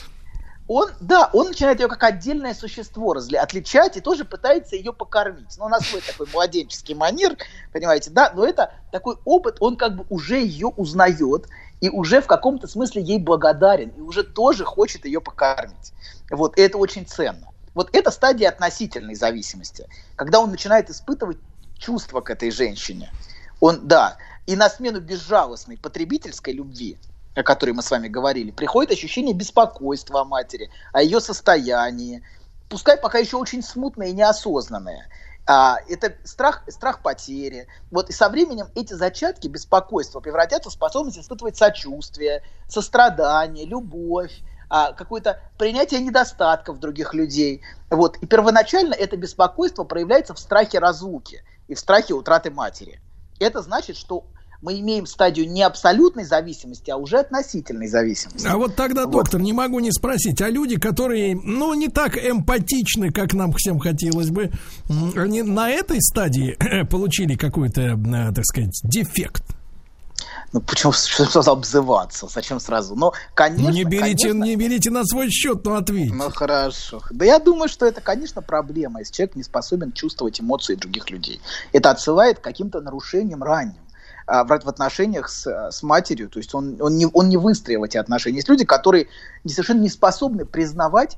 Speaker 3: Он, да, он начинает ее как отдельное существо разли, отличать и тоже пытается ее покормить. Но у нас свой такой младенческий манер, понимаете, да, но это такой опыт, он как бы уже ее узнает и уже в каком-то смысле ей благодарен, и уже тоже хочет ее покормить. Вот, и это очень ценно. Вот это стадия относительной зависимости, когда он начинает испытывать чувства к этой женщине. Он, да, и на смену безжалостной потребительской любви, о которой мы с вами говорили, приходит ощущение беспокойства о матери, о ее состоянии, пускай пока еще очень смутное и неосознанное. А, это страх, страх потери. Вот и со временем эти зачатки беспокойства превратятся в способность испытывать сочувствие, сострадание, любовь, а, какое-то принятие недостатков других людей. Вот. И первоначально это беспокойство проявляется в страхе разлуки и в страхе утраты матери. Это значит, что мы имеем стадию не абсолютной зависимости, а уже относительной зависимости.
Speaker 2: А вот тогда,
Speaker 3: Вот.
Speaker 2: доктор, не могу не спросить, а люди, которые, ну, не так эмпатичны, как нам всем хотелось бы, они на этой стадии получили какой-то, э, так сказать, дефект?
Speaker 3: Ну, почему сразу обзываться? Зачем сразу? Но, конечно,
Speaker 2: Ну, не берите,
Speaker 3: конечно,
Speaker 2: не берите на свой счет, но ответьте.
Speaker 3: Ну хорошо. Да я думаю, что это, конечно, проблема, если человек не способен чувствовать эмоции других людей. Это отсылает к каким-то нарушениям ранним а, в, отношениях с, с матерью. То есть он, он, не, он не выстроил эти отношения. Есть люди, которые совершенно не способны признавать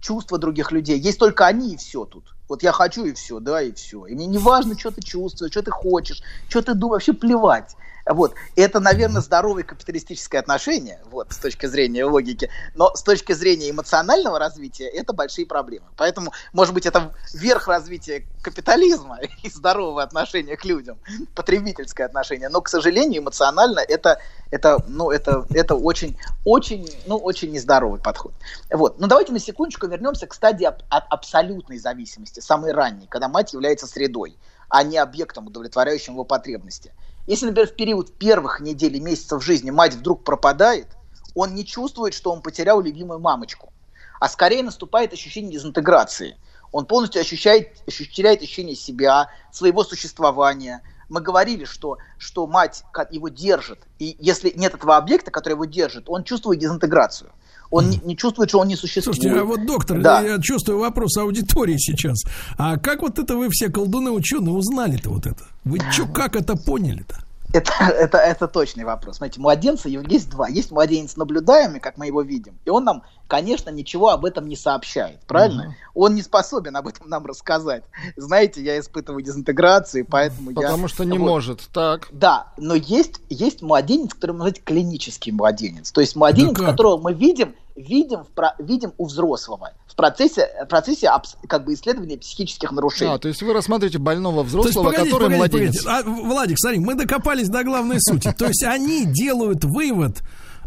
Speaker 3: чувства других людей. Есть только они и все тут. Вот я хочу и все, да, и все. И мне не важно, что ты чувствуешь, что ты хочешь, что ты думаешь, вообще плевать. Вот. Это, наверное, здоровое капиталистическое отношение, вот, с точки зрения логики. Но с точки зрения эмоционального развития это большие проблемы. Поэтому, может быть, это верх развития капитализма и здорового отношения к людям, потребительское отношение. Но, к сожалению, эмоционально это, это, ну, это, это очень, очень, ну, очень нездоровый подход. Вот. Но давайте на секундочку вернемся к стадии от абсолютной зависимости, самой ранней, когда мать является средой, а не объектом, удовлетворяющим его потребности. Если, например, в период первых недель и месяцев жизни мать вдруг пропадает, он не чувствует, что он потерял любимую мамочку, а скорее наступает ощущение дезинтеграции. Он полностью ощущает, ощу- теряет ощущение себя, своего существования. Мы говорили, что, что мать его держит, и если нет этого объекта, который его держит, он чувствует дезинтеграцию. Он не, не чувствует, что он не существует.
Speaker 2: Слушайте, а вот, доктор,
Speaker 3: Да.
Speaker 2: я чувствую вопрос аудитории сейчас. А как вот это вы все колдуны ученые узнали-то вот это? Вы чё, как это поняли-то?
Speaker 3: Это, это, это точный вопрос. Смотрите, младенца есть два. Есть младенец наблюдаемый, как мы его видим, и он нам, конечно, ничего об этом не сообщает, правильно? Он не способен об этом нам рассказать. Знаете, я испытываю дезинтеграцию, поэтому я...
Speaker 4: Потому что не
Speaker 3: Вот.
Speaker 4: может. Так.
Speaker 3: Да, но есть, есть младенец, который мы называем клинический младенец. То есть младенец,
Speaker 2: Да как?
Speaker 3: которого мы видим, видим, в про- видим у взрослого в процессе, в процессе абс- как бы исследования психических нарушений.
Speaker 4: А, то есть вы рассматриваете больного
Speaker 2: То есть,
Speaker 4: взрослого,
Speaker 2: погодите,
Speaker 4: который
Speaker 2: погодите,
Speaker 4: младенец.
Speaker 2: погодите. А, Владик, смотри, мы докопались до главной сути. То есть они делают вывод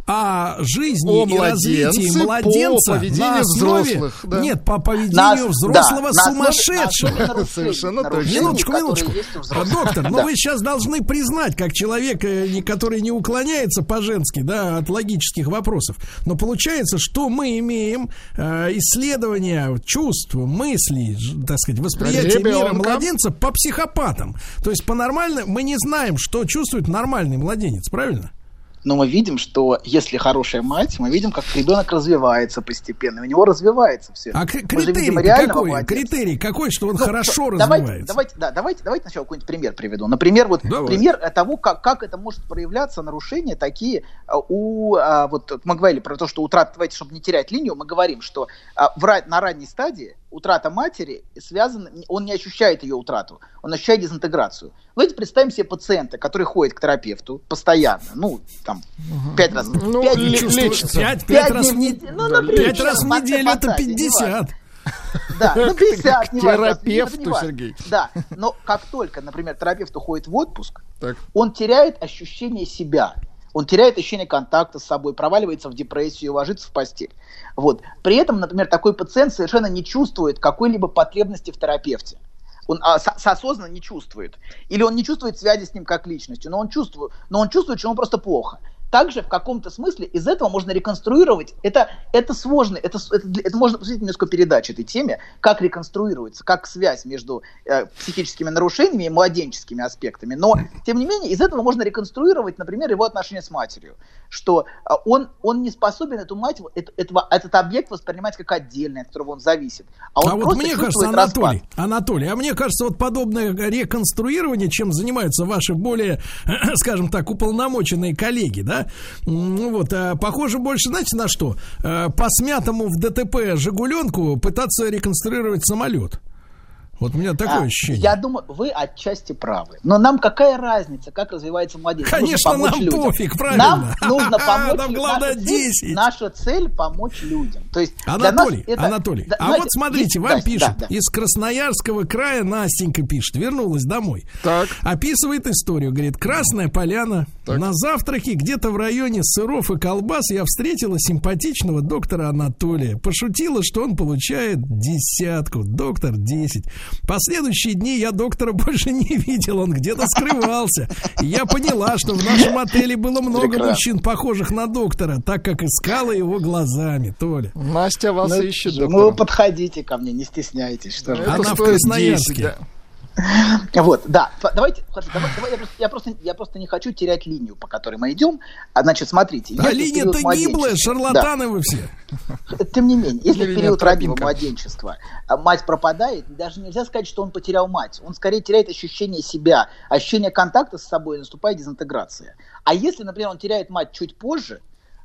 Speaker 2: о жизни
Speaker 4: О
Speaker 2: и развитии
Speaker 4: младенце по
Speaker 2: младенца
Speaker 4: поведению
Speaker 2: на основе...
Speaker 4: взрослых, да.
Speaker 2: Нет, по
Speaker 3: На
Speaker 2: поведению
Speaker 3: ос-
Speaker 2: взрослого
Speaker 3: да, на на
Speaker 2: сумасшедшего.
Speaker 4: Совершенно точно.
Speaker 2: Минуточку, минуточку. А. Доктор, но
Speaker 3: Да.
Speaker 2: вы сейчас должны признать, как человек, э, не- который не уклоняется по-женски, да, от логических вопросов. Но получается, что мы имеем э, исследование чувств, мыслей, так сказать, восприятие мира младенца по психопатам. То есть по нормально мы не знаем, что чувствует нормальный младенец, правильно?
Speaker 3: Но мы видим, что если хорошая мать, мы видим, как ребенок развивается постепенно, у него развивается все.
Speaker 2: А критерий какой?
Speaker 3: младенца.
Speaker 2: Критерий какой, что он
Speaker 3: Ну,
Speaker 2: хорошо
Speaker 3: что-
Speaker 2: развивается?
Speaker 3: Давайте, да, давайте, давайте сначала какой-нибудь пример приведу. Например, вот
Speaker 2: Давай.
Speaker 3: пример того, как, как это может проявляться, нарушения такие а, у, а, вот мы говорили про то, что утрата, давайте, чтобы не терять линию, мы говорим, что а, в на ранней стадии утрата матери связана, он не ощущает ее утрату, он ощущает дезинтеграцию. Давайте представим себе пациента, который ходит к терапевту постоянно, ну, там, пять раз,
Speaker 4: Ну,
Speaker 3: пять
Speaker 4: лечится.
Speaker 2: Пять, пять
Speaker 3: Пять
Speaker 2: раз в не-
Speaker 3: ну, например,
Speaker 2: пять раз в неделю это
Speaker 3: фантазия,
Speaker 2: 50.
Speaker 3: Да, ну 50,
Speaker 4: К
Speaker 3: не
Speaker 4: терапевту. Сергей.
Speaker 3: Да, но как только, например, терапевт уходит в отпуск, он теряет ощущение себя. Он теряет ощущение контакта с собой, проваливается в депрессию, ложится в постель. Вот. При этом, например, такой пациент совершенно не чувствует какой-либо потребности в терапевте. Он а, со- осознанно не чувствует. Или он не чувствует связи с ним как личностью, но он чувствует, но он чувствует, что ему просто плохо. Также в каком-то смысле из этого можно реконструировать. Это, это сложно, это, это, это можно посвятить несколько передач этой теме, как реконструируется, как связь между э, психическими нарушениями и младенческими аспектами. Но, тем не менее, из этого можно реконструировать, например, его отношения с матерью. Что а, он, он не способен эту мать, эту- этого, этот объект воспринимать как отдельный, от которого он зависит. А он
Speaker 2: А вот мне кажется, Анатолий,
Speaker 3: распад.
Speaker 2: Анатолий, а мне кажется, вот подобное реконструирование, чем занимаются ваши более, скажем так, уполномоченные коллеги, да, М, ну вот, а, похоже больше, знаете, на что? А, По смятому в ДТП Жигуленку пытаться реконструировать самолет. Вот у меня такое
Speaker 3: А,
Speaker 2: ощущение.
Speaker 3: Я думаю, вы отчасти правы. Но нам какая разница, как развивается младенец?
Speaker 2: Конечно,
Speaker 3: Нужно
Speaker 2: нам
Speaker 3: людям.
Speaker 2: пофиг, правильно.
Speaker 3: Нам нужно помочь
Speaker 2: Нам
Speaker 3: людям.
Speaker 2: главное
Speaker 3: наша цель,
Speaker 2: 10.
Speaker 3: наша цель помочь людям. То есть
Speaker 2: Анатолий,
Speaker 3: это-
Speaker 2: Анатолий,
Speaker 3: да,
Speaker 2: а
Speaker 3: знаете,
Speaker 2: вот смотрите,
Speaker 3: есть-
Speaker 2: вам
Speaker 3: да,
Speaker 2: пишут,
Speaker 3: да, да.
Speaker 2: из Красноярского края Настенька пишет, вернулась домой.
Speaker 4: Так.
Speaker 2: Описывает историю, говорит, Красная Поляна, на завтраке где-то в районе сыров и колбас я встретила симпатичного доктора Анатолия. Пошутила, что он получает десятку, доктор 10. Последующие дни я доктора больше не видел, он где-то скрывался. Я поняла, что в нашем отеле было много
Speaker 3: Прекрасно.
Speaker 2: мужчин, похожих на доктора, так как искала его глазами, Толя.
Speaker 4: Настя вас
Speaker 3: Ну,
Speaker 4: ищет,
Speaker 3: ну,
Speaker 4: доктор.
Speaker 3: подходите ко мне, не стесняйтесь. Что вы.
Speaker 4: Это
Speaker 2: Она в Красноярске.
Speaker 4: 10, да.
Speaker 3: Вот, да. Давайте, хорошо, давай- давай, я, просто, я, просто, я просто не хочу терять линию, по которой мы идем. А, значит, смотрите.
Speaker 2: А линия-то гиблая, шарлатаны вы все.
Speaker 3: Да, тем не менее, если в период раннего младенчества а, мать пропадает, даже нельзя сказать, что он потерял мать. Он скорее теряет ощущение себя, ощущение контакта с собой, наступает дезинтеграция. А если, например, он теряет мать чуть позже,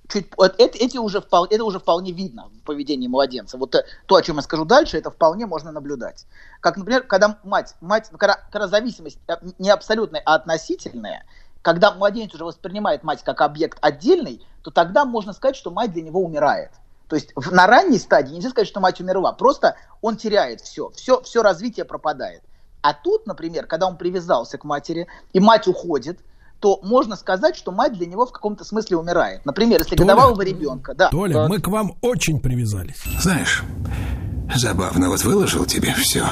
Speaker 3: чуть, это, эти уже вполне, это уже вполне видно в поведении младенца. Вот э, то, о чем я скажу дальше, это вполне можно наблюдать. Как, например, когда мать, мать когда, когда зависимость э, не абсолютная, а относительная, когда младенец уже воспринимает мать как объект отдельный, то тогда можно сказать, что мать для него умирает. То есть в- на ранней стадии нельзя сказать, что мать умерла, просто он теряет все, все, все развитие пропадает. А тут, например, когда он привязался к матери, и мать уходит, то можно сказать, что мать для него в каком-то смысле умирает. Например, если
Speaker 2: Толя,
Speaker 3: годовалого ребенка, да.
Speaker 2: Толя, мы к вам очень привязались.
Speaker 6: Знаешь, забавно, вот выложил тебе все.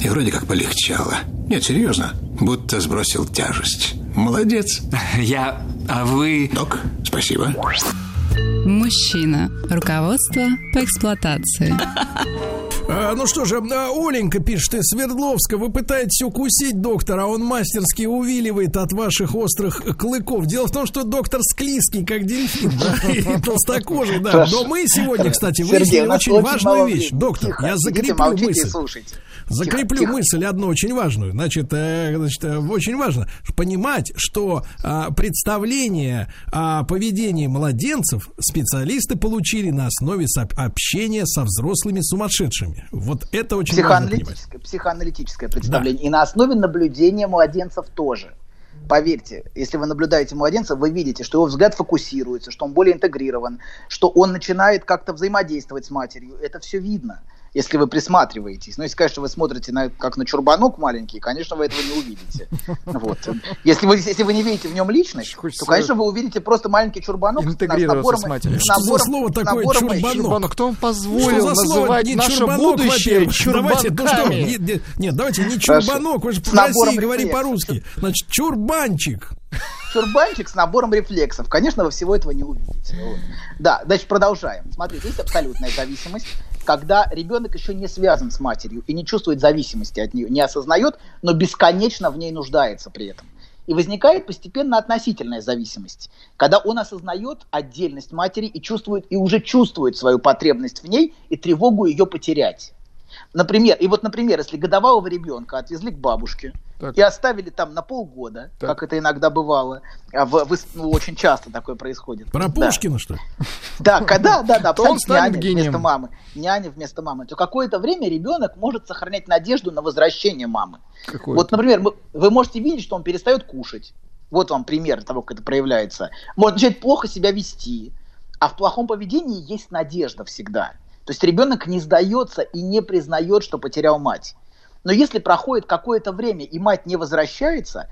Speaker 6: И вроде как полегчало. Нет, серьезно, будто сбросил тяжесть. Молодец.
Speaker 7: Я... А вы...
Speaker 6: Док, спасибо.
Speaker 1: Мужчина. Руководство по эксплуатации.
Speaker 2: А, ну что же, а, Оленька пишет из Свердловска. Вы пытаетесь укусить доктора, а он мастерски увиливает от ваших острых клыков. Дело в том, что доктор склизкий, как дельфин, да, и толстокожий, да. Но мы сегодня, кстати, выяснили очень важную вещь. Доктор, я закреплю мысль. Закреплю
Speaker 3: Тихо, тихо.
Speaker 2: мысль одну очень важную. Значит, э, значит э, очень важно понимать, что а, представление о поведении младенцев специалисты получили на основе общения со взрослыми сумасшедшими. Вот это очень.
Speaker 3: Психоаналитическое, психоаналитическое представление. И на основе наблюдения младенцев тоже. Поверьте, если вы наблюдаете младенца, вы видите, что его взгляд фокусируется, что он более интегрирован, что он начинает как-то взаимодействовать с матерью. Это все видно, если вы присматриваетесь. Но если, конечно, вы смотрите на, как на чурбанок маленький, конечно, вы этого не увидите. Вот. Если, вы, если вы не видите в нем личность,
Speaker 4: Хочется
Speaker 3: то, конечно, вы увидите просто маленький чурбанок с-
Speaker 4: интегрироваться
Speaker 3: набором-
Speaker 4: с матерью.
Speaker 2: Что за
Speaker 3: набором-
Speaker 2: слово
Speaker 3: с
Speaker 2: такое
Speaker 3: набором
Speaker 2: чурбанок?
Speaker 4: Чурбанок, кто вам
Speaker 2: Что
Speaker 4: позволил
Speaker 2: за слово
Speaker 4: называть
Speaker 2: не
Speaker 4: наше
Speaker 2: чурбанок,
Speaker 4: будущее?
Speaker 2: Давайте, ну что,
Speaker 4: чурбанками?
Speaker 2: не- не- нет, давайте не
Speaker 3: Хорошо.
Speaker 2: чурбанок, вы же
Speaker 3: набором
Speaker 2: России говори по-русски. Значит, чурбанчик.
Speaker 3: Чурбанчик с набором рефлексов. Конечно, вы всего этого не увидите. Да, значит, продолжаем. Смотрите, есть абсолютная зависимость, когда ребенок еще не связан с матерью и не чувствует зависимости от нее, не осознает, но бесконечно в ней нуждается при этом. И возникает постепенно относительная зависимость, когда он осознает отдельность матери и чувствует, и уже чувствует свою потребность в ней и тревогу ее потерять. Например, и вот, например, если годовалого ребенка отвезли к бабушке
Speaker 4: Так.
Speaker 3: и оставили там на полгода,
Speaker 4: Так.
Speaker 3: как это иногда бывало, а в- в- ну, очень часто такое происходит.
Speaker 2: Про
Speaker 3: Да.
Speaker 2: Пушкина, что ли?
Speaker 3: Да, когда, да, да,
Speaker 4: он станет
Speaker 3: няня
Speaker 4: гением.
Speaker 3: вместо мамы. Няня вместо мамы. То какое-то время ребенок может сохранять надежду на возвращение мамы.
Speaker 4: Какое-то.
Speaker 3: Вот, например, вы можете видеть, что он перестает кушать. Вот вам пример того, как это проявляется. Может начать плохо себя вести. А в плохом поведении есть надежда всегда. То есть ребенок не сдается и не признает, что потерял мать. Но если проходит какое-то время и мать не возвращается,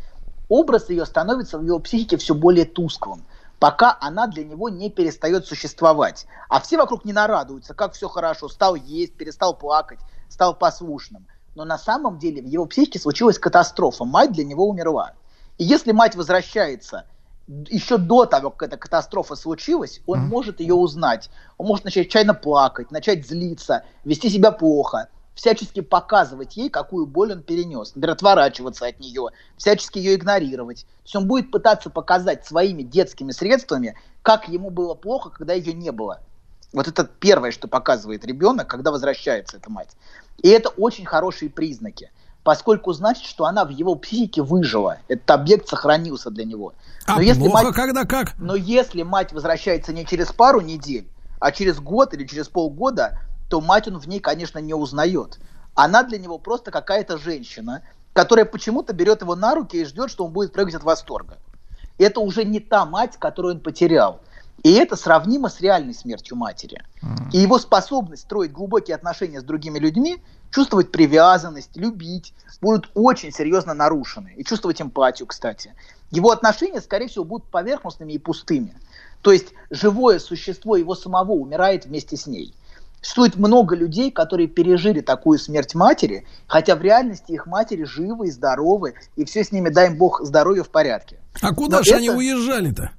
Speaker 3: образ ее становится в его психике все более тусклым, пока она для него не перестает существовать. А все вокруг не нарадуются, как все хорошо, стал есть, перестал плакать, стал послушным. Но на самом деле в его психике случилась катастрофа, мать для него умерла. И если мать возвращается еще до того, как эта катастрофа случилась, он может ее узнать. Он может начать чайно плакать, начать злиться, вести себя плохо, всячески показывать ей, какую боль он перенес. Например, отворачиваться от нее, всячески ее игнорировать. То есть он будет пытаться показать своими детскими средствами, как ему было плохо, когда ее не было. Вот это первое, что показывает ребенок, когда возвращается эта мать. И это очень хорошие признаки, поскольку значит, что она в его психике выжила. Этот объект сохранился для него.
Speaker 2: А
Speaker 3: Но если
Speaker 2: плохо,
Speaker 3: мать-
Speaker 2: когда как?
Speaker 3: но если мать возвращается не через пару недель, а через год или через полгода, то мать он в ней, конечно, не узнает. она для него просто какая-то женщина, которая почему-то берет его на руки и ждет, что он будет прыгать от восторга. Это уже не та мать, которую он потерял. И это сравнимо с реальной смертью матери. И его способность строить глубокие отношения с другими людьми, чувствовать привязанность, любить, будут очень серьезно нарушены. И чувствовать эмпатию, кстати. Его отношения, скорее всего, будут поверхностными и пустыми. То есть живое существо его самого умирает вместе с ней. Существует много людей, которые пережили такую смерть матери, хотя в реальности их матери живы и здоровы, и все с ними, дай им бог, здоровье в порядке.
Speaker 2: А куда
Speaker 3: Но
Speaker 2: же
Speaker 3: это-
Speaker 2: они уезжали-то?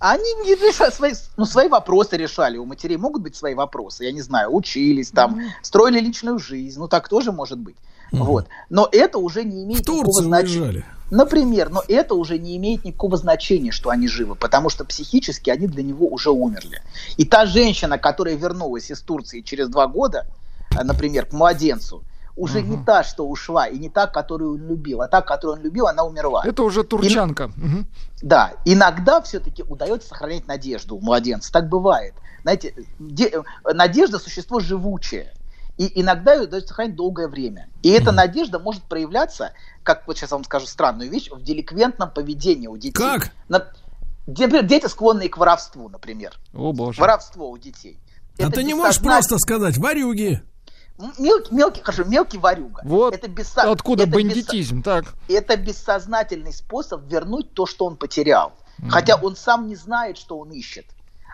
Speaker 3: Они не решали свои, ну, свои вопросы решали. У матерей могут быть свои вопросы. Я не знаю, учились там, строили личную жизнь. Ну, так тоже может быть. Вот. Но это уже не
Speaker 2: В
Speaker 3: имеет никакого
Speaker 2: Турцию
Speaker 3: значения.
Speaker 2: уезжали.
Speaker 3: Например, но это уже не имеет никакого значения, что они живы, потому что психически они для него уже умерли. И та женщина, которая вернулась из Турции через два года, а, например, к младенцу, уже не та, что ушла, и не та, которую он любил, а та, которую он любил, она умерла.
Speaker 4: Это уже турчанка. Мгм.
Speaker 3: Да, иногда все-таки удается сохранять надежду у младенца. Так бывает. Знаете, де- надежда существо живучее. И иногда ее удается сохранить долгое время. И эта надежда может проявляться, как вот сейчас я вам скажу странную вещь, в деликвентном поведении у детей.
Speaker 2: Как?
Speaker 3: На- например, дети склонные к воровству, например.
Speaker 4: О, боже.
Speaker 3: Воровство у детей.
Speaker 2: А
Speaker 3: Это
Speaker 2: ты не можешь просто сказать, варюги.
Speaker 3: Мелкий, мелкий, хорошо, мелкий ворюга.
Speaker 4: Вот
Speaker 3: это бессо-
Speaker 4: откуда
Speaker 3: это бессо-
Speaker 4: бандитизм, так.
Speaker 3: это бессознательный способ вернуть то, что он потерял. Хотя он сам не знает, что он ищет.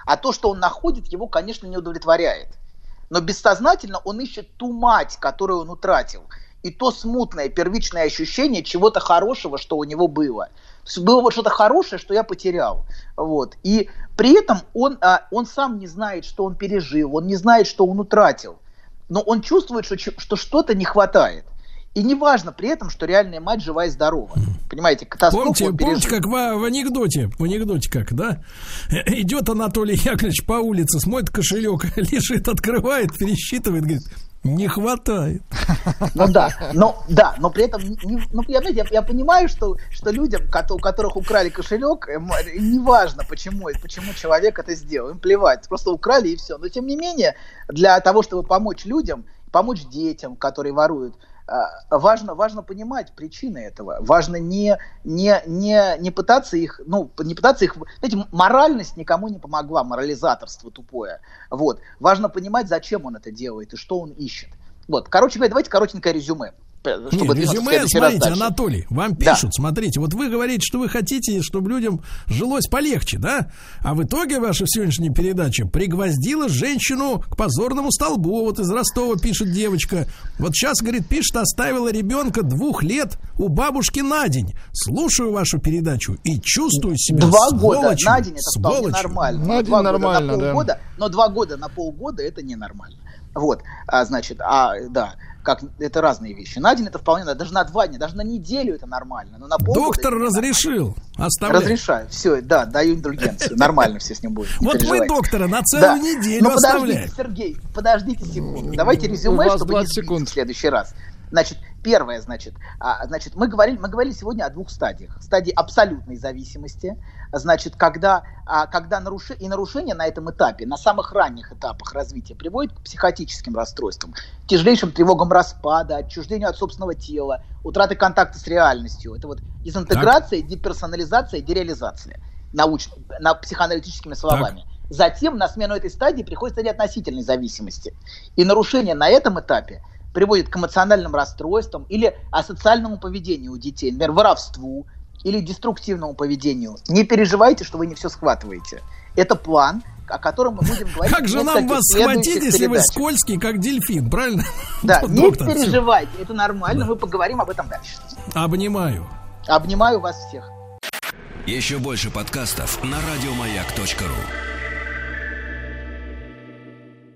Speaker 3: А то, что он находит, его, конечно, не удовлетворяет. Но бессознательно он ищет ту мать, которую он утратил. И то смутное, первичное ощущение чего-то хорошего, что у него было. То есть было вот что-то хорошее, что я потерял. Вот. И при этом он, а, он сам не знает, что он пережил, он не знает, что он утратил. Но он чувствует, что, что что-то не хватает. И не важно при этом, что реальная мать жива и здорова. Понимаете, катастрофу
Speaker 2: Помните,
Speaker 3: он
Speaker 2: помните, как в, в анекдоте, в анекдоте как, да? Э, Идет Анатолий Яковлевич по улице, смотрит кошелек, лежит, открывает, пересчитывает, говорит, не хватает.
Speaker 3: Ну да, но да, но при этом, ну, я, знаете, я, я понимаю, что, что людям, у которых украли кошелек, эм, неважно, почему, почему человек это сделал, им плевать, просто украли и все. Но тем не менее, для того, чтобы помочь людям, помочь детям, которые воруют, важно, важно понимать причины этого. Важно не, не, не, не пытаться их, ну, не пытаться их... Знаете, моральность никому не помогла, морализаторство тупое. Вот. Важно понимать, зачем он это делает и что он ищет. Вот. Короче говоря, давайте коротенькое резюме.
Speaker 2: Не,
Speaker 3: Чтобы в
Speaker 2: резюме, смотрите,
Speaker 3: дальше.
Speaker 2: Анатолий, вам
Speaker 3: Да.
Speaker 2: пишут, смотрите, вот вы говорите, что вы хотите, чтобы людям жилось полегче, да? А в итоге ваша сегодняшняя передача пригвоздила женщину к позорному столбу. Вот из Ростова пишет девочка. Вот сейчас, говорит, пишет, оставила ребенка двух лет у бабушки на день. Слушаю вашу передачу и чувствую себя
Speaker 3: Два года
Speaker 2: сволочью,
Speaker 3: на день это вполне
Speaker 2: сволочью.
Speaker 3: нормально.
Speaker 4: На день
Speaker 3: два года
Speaker 4: нормально,
Speaker 3: на
Speaker 4: да.
Speaker 3: полгода, Но два года на полгода это ненормально. Вот, а, значит, а, да, как это разные вещи. На день это вполне, нормально. даже на два дня, даже на неделю это нормально. Но на полгода
Speaker 2: Доктор разрешил. Оставлять.
Speaker 3: Разрешаю, все, да, даю индульгенцию. Нормально все с ним будет.
Speaker 2: Вот мы
Speaker 3: переживайте.
Speaker 2: доктора на
Speaker 3: Да.
Speaker 2: целую неделю
Speaker 3: Ну подождите. Сергей, подождите секунду. Давайте резюме, чтобы не
Speaker 4: 20
Speaker 3: сбиться
Speaker 4: секунд.
Speaker 3: в следующий раз. Значит, первое, значит, а, значит, мы говорили, мы говорили сегодня о двух стадиях. Стадии абсолютной зависимости, значит, когда, а, когда наруши, и нарушение на этом этапе, на самых ранних этапах развития приводит к психотическим расстройствам, тяжелейшим тревогам распада, отчуждению от собственного тела, утраты контакта с реальностью. Это вот дезинтеграция, деперсонализация, дереализация. Науч, на психоаналитическими словами. Затем на смену этой стадии приходит стадия относительной зависимости. И нарушение на этом этапе приводит к эмоциональным расстройствам или асоциальному поведению у детей, например, воровству или деструктивному поведению. Не переживайте, что вы не все схватываете. Это план, о котором мы будем говорить.
Speaker 2: Как же нам вас схватить, если вы
Speaker 3: передачах.
Speaker 2: скользкий, как дельфин, правильно?
Speaker 3: Да, не переживайте, это нормально, мы поговорим об этом дальше.
Speaker 2: Обнимаю.
Speaker 3: Обнимаю вас всех.
Speaker 5: Еще больше подкастов на радиомаяк.ру.